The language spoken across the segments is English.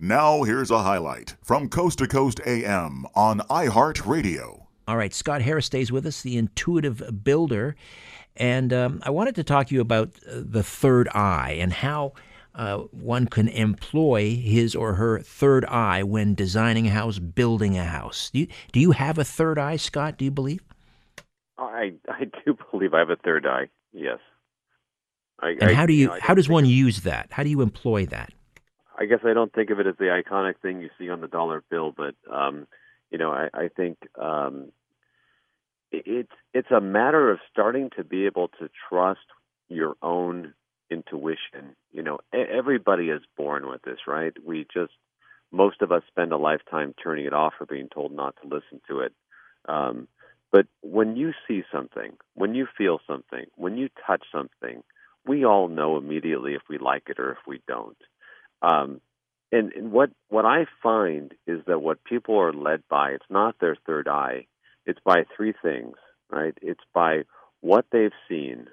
Now, here's a highlight from Coast to Coast AM on iHeartRadio. All right, Scott Harris stays with us, the intuitive builder. And um, I wanted to talk to you about uh, the third eye and how uh, one can employ his or her third eye when designing a house, building a house. Do you, do you have a third eye, Scott? Do you believe? I I do believe I have a third eye. Yes. I, and I, how do you, you know, how does one use that? How do you employ that? I guess I don't think of it as the iconic thing you see on the dollar bill, but um, you know, I, I think um, it's it's a matter of starting to be able to trust your own intuition. You know, everybody is born with this, right? We just most of us spend a lifetime turning it off or being told not to listen to it. Um, but when you see something, when you feel something, when you touch something, we all know immediately if we like it or if we don't. Um, and, and what what I find is that what people are led by, it's not their third eye. It's by three things, right? It's by what they've seen,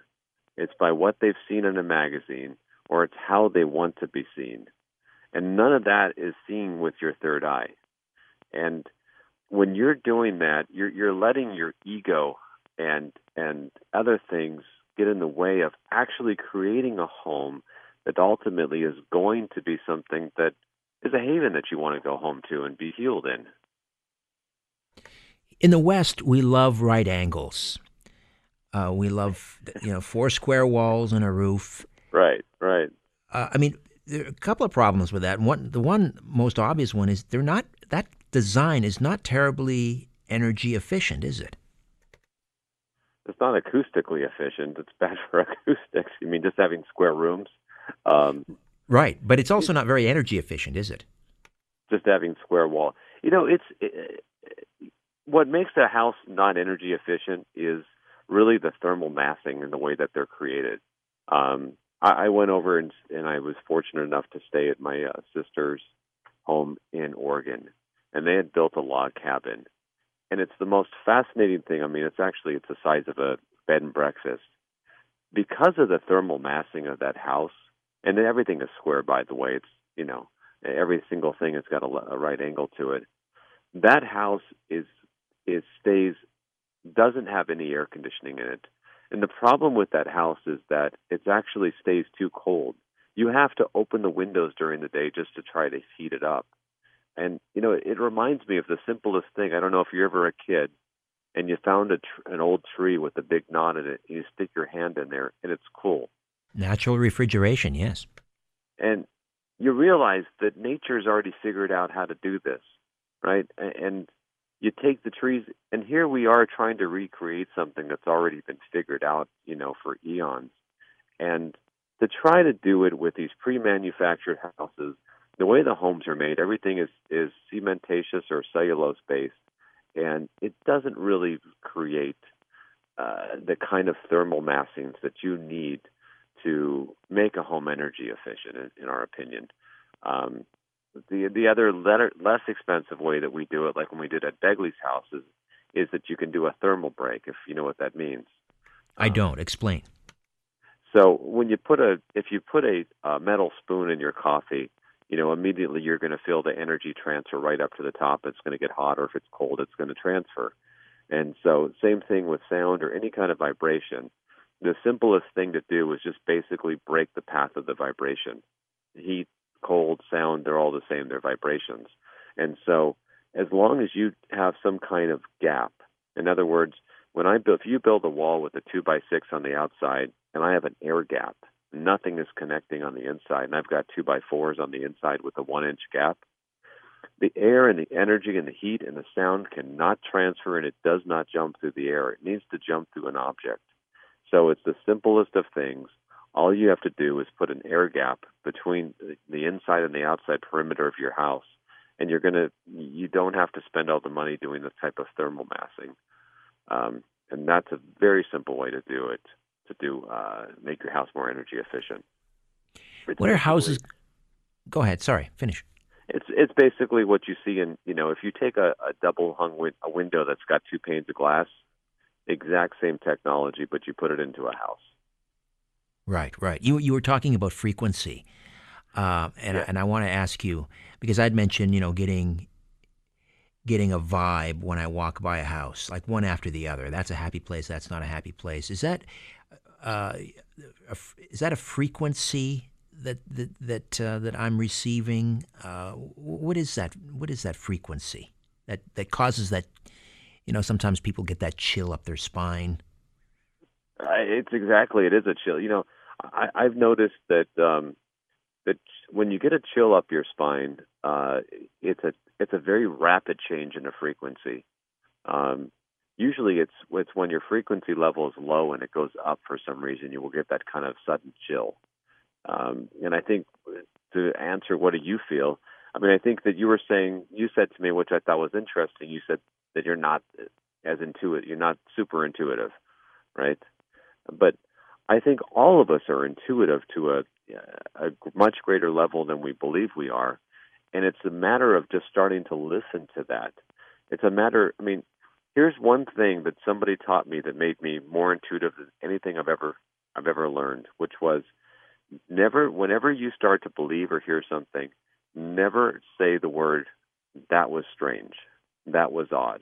it's by what they've seen in a magazine, or it's how they want to be seen. And none of that is seen with your third eye. And when you're doing that, you're you're letting your ego and and other things get in the way of actually creating a home that ultimately is going to be something that is a haven that you want to go home to and be healed in. In the West, we love right angles. Uh, we love, you know, four square walls and a roof. Right, right. Uh, I mean, there are a couple of problems with that. One, the one most obvious one is they're not. That design is not terribly energy efficient, is it? It's not acoustically efficient. It's bad for acoustics. You mean just having square rooms? Um, right, but it's also not very energy efficient, is it? Just having square wall. You know, it's it, what makes a house not energy efficient is really the thermal massing and the way that they're created. Um, I, I went over and, and I was fortunate enough to stay at my uh, sister's home in Oregon, and they had built a log cabin, and it's the most fascinating thing. I mean, it's actually it's the size of a bed and breakfast because of the thermal massing of that house and everything is square by the way. It's you know every single thing has got a, a right angle to it. That house is is stays doesn't have any air conditioning in it. And the problem with that house is that it actually stays too cold. You have to open the windows during the day just to try to heat it up. And you know it, it reminds me of the simplest thing. I don't know if you're ever a kid and you found a tr- an old tree with a big knot in it and you stick your hand in there and it's cool Natural refrigeration, yes. And you realize that nature's already figured out how to do this, right? And you take the trees, and here we are trying to recreate something that's already been figured out, you know, for eons. And to try to do it with these pre-manufactured houses, the way the homes are made, everything is is cementitious or cellulose based, and it doesn't really create uh, the kind of thermal massings that you need to make a home energy efficient, in, in our opinion. Um, the the other letter, less expensive way that we do it, like when we did at Begley's house, is, is that you can do a thermal break, if you know what that means. I um, don't. Explain. So when you put a if you put a, a metal spoon in your coffee, you know immediately you're going to feel the energy transfer right up to the top. It's going to get hot, or if it's cold, it's going to transfer. And so same thing with sound or any kind of vibration the simplest thing to do is just basically break the path of the vibration. Heat, cold, sound, they're all the same, they're vibrations. And so as long as you have some kind of gap, in other words, when I build, if you build a wall with a two by six on the outside and I have an air gap, nothing is connecting on the inside, and I've got two by fours on the inside with a one inch gap, the air and the energy and the heat and the sound cannot transfer and it does not jump through the air. It needs to jump through an object. So it's the simplest of things. All you have to do is put an air gap between the inside and the outside perimeter of your house. and you're gonna you don't have to spend all the money doing this type of thermal massing, um, and that's a very simple way to do it to do uh, make your house more energy efficient. It's what are houses? Go ahead. Sorry, finish. It's it's basically what you see in you know if you take a, a double hung win- a window that's got two panes of glass, exact same technology, but you put it into a house. Right, right. You you were talking about frequency, uh, and yeah. and I want to ask you because I'd mentioned you know getting getting a vibe when I walk by a house, like one after the other. That's a happy place. That's not a happy place. Is that uh, a, is that a frequency that that that uh, that I'm receiving? Uh, what is that? What is that frequency that that causes that? You know, sometimes people get that chill up their spine. it's exactly it is a chill. You know, I, I've noticed that um, that when you get a chill up your spine, uh, it's a it's a very rapid change in the frequency. Um, usually, it's it's when your frequency level is low and it goes up for some reason, you will get that kind of sudden chill. Um, and I think to answer what do you feel, I mean, I think that you were saying you said to me, which I thought was interesting. You said that you're not as intuitive, you're not super intuitive, right? But I think all of us are intuitive to a, a much greater level than we believe we are. And it's a matter of just starting to listen to that. It's a matter, I mean, here's one thing that somebody taught me that made me more intuitive than anything I've ever I've ever learned, which was never whenever you start to believe or hear something, never say the word that was strange, that was odd.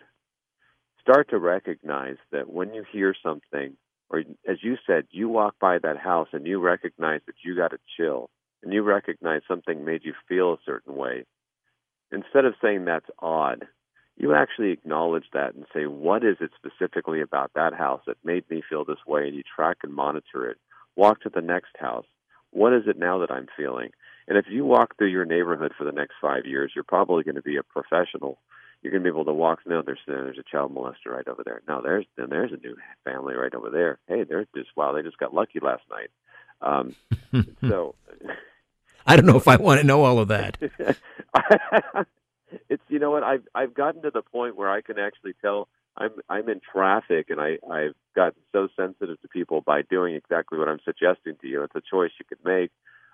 Start to recognize that when you hear something or as you said, you walk by that house and you recognize that you got a chill and you recognize something made you feel a certain way. Instead of saying that's odd, you actually acknowledge that and say, what is it specifically about that house that made me feel this way? And you track and monitor it. Walk to the next house. What is it now that I'm feeling? And if you walk through your neighborhood for the next five years, you're probably going to be a professional you're going to be able to walk. No, there's there's a child molester right over there. No, there's then there's a new family right over there. Hey, they're just wow, they just got lucky last night. Um, so, I don't know if I want to know all of that. it's you know what I've I've gotten to the point where I can actually tell I'm I'm in traffic and I I've gotten so sensitive to people by doing exactly what I'm suggesting to you. It's a choice you could make.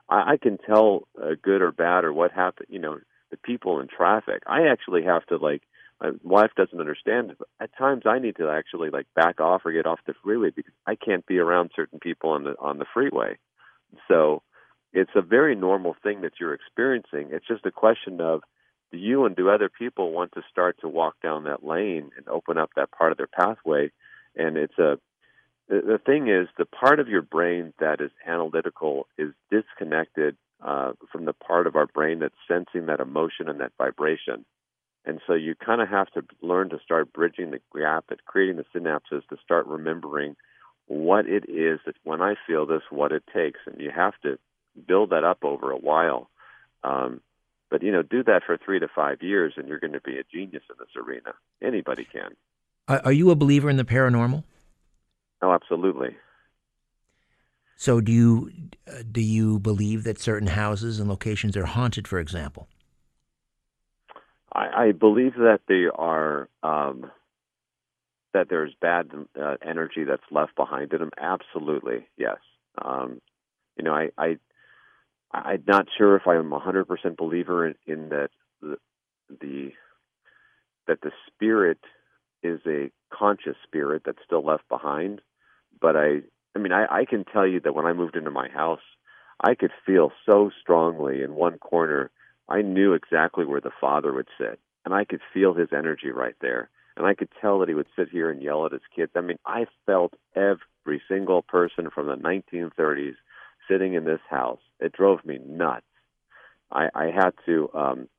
I, I can tell uh, good or bad or what happened. You know, the people in traffic. I actually have to like my wife doesn't understand it, but at times I need to actually like back off or get off the freeway because I can't be around certain people on the on the freeway. So it's a very normal thing that you're experiencing. It's just a question of do you and do other people want to start to walk down that lane and open up that part of their pathway? And it's a the, the thing is the part of your brain that is analytical is disconnected uh, from the part of our brain that's sensing that emotion and that vibration. And so you kind of have to learn to start bridging the gap at creating the synapses to start remembering what it is that when I feel this, what it takes. And you have to build that up over a while. Um, but, you know, do that for three to five years and you're going to be a genius in this arena. Anybody can. Are you a believer in the paranormal? Oh, absolutely. So do you uh, do you believe that certain houses and locations are haunted, for example? I, I believe that they are um, that there's bad uh, energy that's left behind in them. Absolutely, yes. Um, you know, I, I I'm not sure if I'm a hundred percent believer in, in that the, the that the spirit is a conscious spirit that's still left behind, but I I mean, I, I can tell you that when I moved into my house, I could feel so strongly in one corner. I knew exactly where the father would sit, and I could feel his energy right there. And I could tell that he would sit here and yell at his kids. I mean, I felt every single person from the 1930s sitting in this house. It drove me nuts. I, I had to. Um,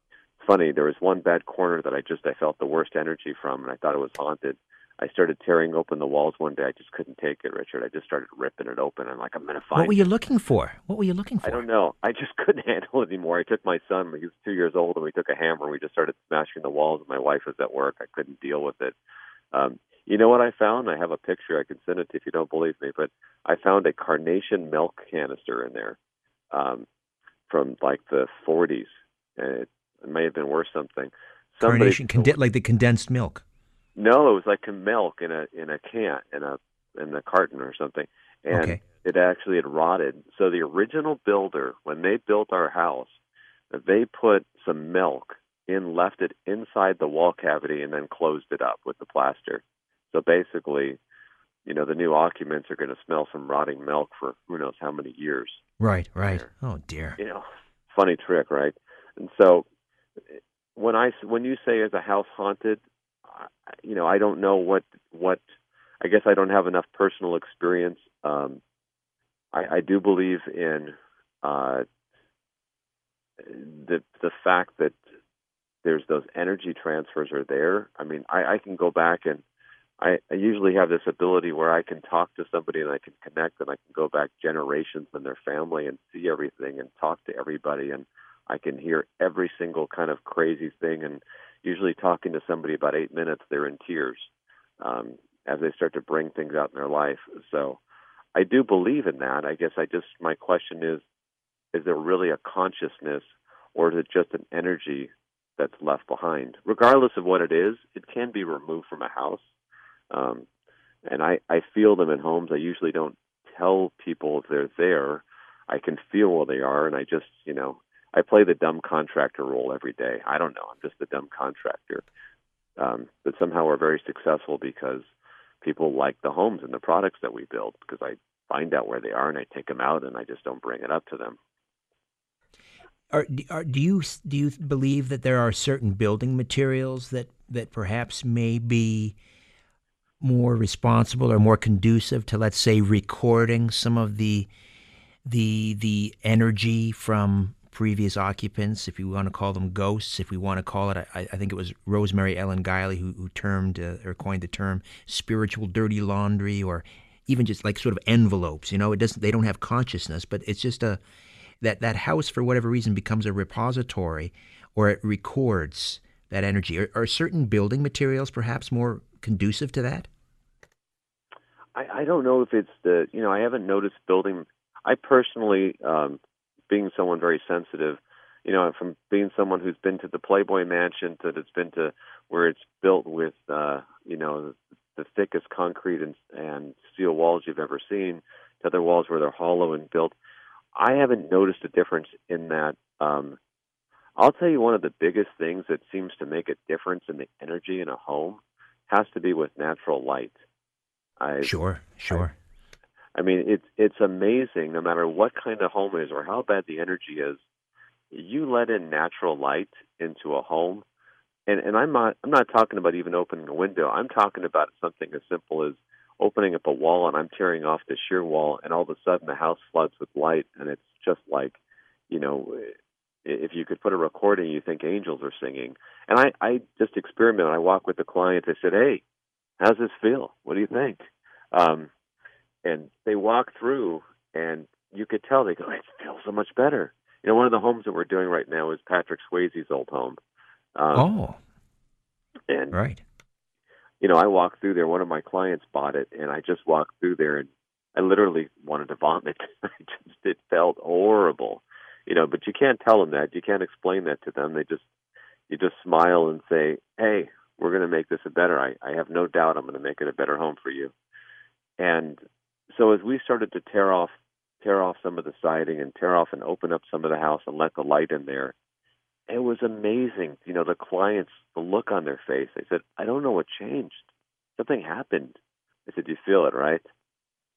funny, there was one bad corner that I just I felt the worst energy from, and I thought it was haunted. I started tearing open the walls one day. I just couldn't take it, Richard. I just started ripping it open. I'm like, I'm gonna find. What were you looking for? What were you looking for? I don't know. I just couldn't handle it anymore. I took my son. He was two years old, and we took a hammer. and We just started smashing the walls. My wife was at work. I couldn't deal with it. Um, you know what I found? I have a picture. I can send it to you if you don't believe me. But I found a carnation milk canister in there um, from like the 40s. And it, It may have been worth something. Somebody, Carnation, condi- like the condensed milk. No, it was like milk in a in a can in a in a carton or something, and okay. it actually had rotted. So the original builder, when they built our house, they put some milk in, left it inside the wall cavity, and then closed it up with the plaster. So basically, you know, the new occupants are going to smell some rotting milk for who knows how many years. Right, right. Oh dear. You know, funny trick, right? And so when I when you say is a house haunted, you know, I don't know what what. I guess I don't have enough personal experience. Um, I, I do believe in uh, the the fact that there's those energy transfers are there. I mean, I, I can go back and I, I usually have this ability where I can talk to somebody and I can connect and I can go back generations in their family and see everything and talk to everybody and I can hear every single kind of crazy thing and usually talking to somebody about eight minutes they're in tears um, as they start to bring things out in their life. So I do believe in that. I guess I just my question is is there really a consciousness or is it just an energy that's left behind? Regardless of what it is, it can be removed from a house. Um, and I, I feel them in homes. I usually don't tell people if they're there. I can feel where they are, and I just, you know, I play the dumb contractor role every day. I don't know. I'm just the dumb contractor. Um, but somehow we're very successful because people like the homes and the products that we build because I find out where they are and I take them out and I just don't bring it up to them. Are, are, do you do you believe that there are certain building materials that, that perhaps may be more responsible or more conducive to, let's say, recording some of the the the energy from previous occupants, if you want to call them ghosts, if we want to call it, I, I think it was Rosemary Ellen Guiley who, who termed uh, or coined the term spiritual dirty laundry, or even just like sort of envelopes. You know, it doesn't they don't have consciousness, but it's just a that that house for whatever reason becomes a repository, or it records that energy. Are, are certain building materials perhaps more conducive to that? I, I don't know if it's the you know I haven't noticed building. I personally um, being someone very sensitive, you know, from being someone who's been to the Playboy Mansion to that's been to where it's built with, uh, you know, the thickest concrete and, and steel walls you've ever seen, to other walls where they're hollow and built. I haven't noticed a difference in that. Um, I'll tell you one of the biggest things that seems to make a difference in the energy in a home has to be with natural light. I, sure, sure. I mean, it's it's amazing. No matter what kind of home is or how bad the energy is, you let in natural light into a home, and and I'm not I'm not talking about even opening a window. I'm talking about something as simple as opening up a wall and I'm tearing off the shear wall, and all of a sudden the house floods with light, and it's just like, you know, if you could put a recording, you think angels are singing. And I I just experiment. I walk with the client. I said, hey, how's this feel? What do you think? Um, and they walk through, and you could tell they go, it feels so much better. You know, one of the homes that we're doing right now is Patrick Swayze's old home. Um, oh, and right. You know, I walked through there. One of my clients bought it, and I just walked through there, and I literally wanted to vomit. I just it felt horrible. You know, but you can't tell them that. You can't explain that to them. They just you just smile and say, "Hey, we're going to make this a better. I, I have no doubt I'm going to make it a better home for you." And so as we started to tear off tear off some of the siding and tear off and open up some of the house and let the light in there, it was amazing. You know, the clients, the look on their face. They said, "I don't know what changed. Something happened." I said, "You feel it, right?"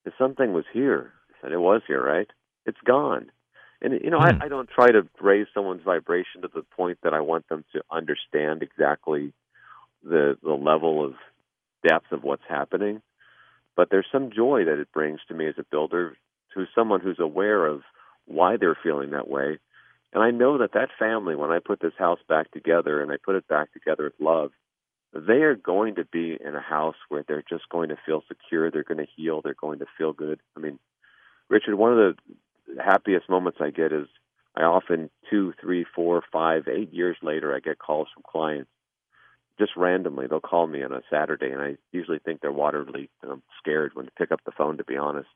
If something was here. I said, "It was here, right? It's gone." And you know, I, hmm. I don't try to raise someone's vibration to the point that I want them to understand exactly the the level of depth of what's happening. But there's some joy that it brings to me as a builder, to someone who's aware of why they're feeling that way. And I know that that family, when I put this house back together and I put it back together with love, they are going to be in a house where they're just going to feel secure. They're going to heal. They're going to feel good. I mean, Richard, one of the happiest moments I get is I often two, three, four, five, eight years later, I get calls from clients just randomly they'll call me on a Saturday, and I usually think they're water leaked, and I'm scared when to pick up the phone, to be honest.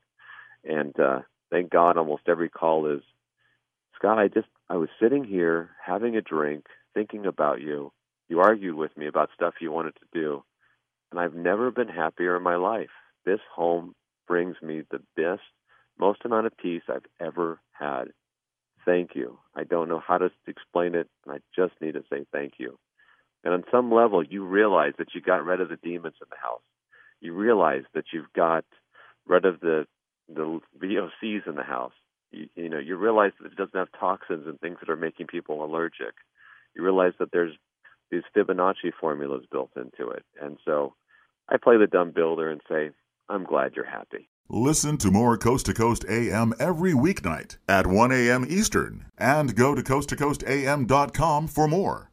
And uh, thank God, almost every call is, Scott. I just I was sitting here having a drink, thinking about you. You argued with me about stuff you wanted to do, and I've never been happier in my life. This home brings me the best, most amount of peace I've ever had. Thank you. I don't know how to explain it, and I just need to say thank you. And on some level, you realize that you got rid of the demons in the house. You realize that you've got rid of the the VOCs in the house. You, you know, you realize that it doesn't have toxins and things that are making people allergic. You realize that there's these Fibonacci formulas built into it. And so I play the dumb builder and say, I'm glad you're happy. Listen to more Coast to Coast AM every weeknight at 1 a.m. Eastern and go to coasttocoastam.com for more.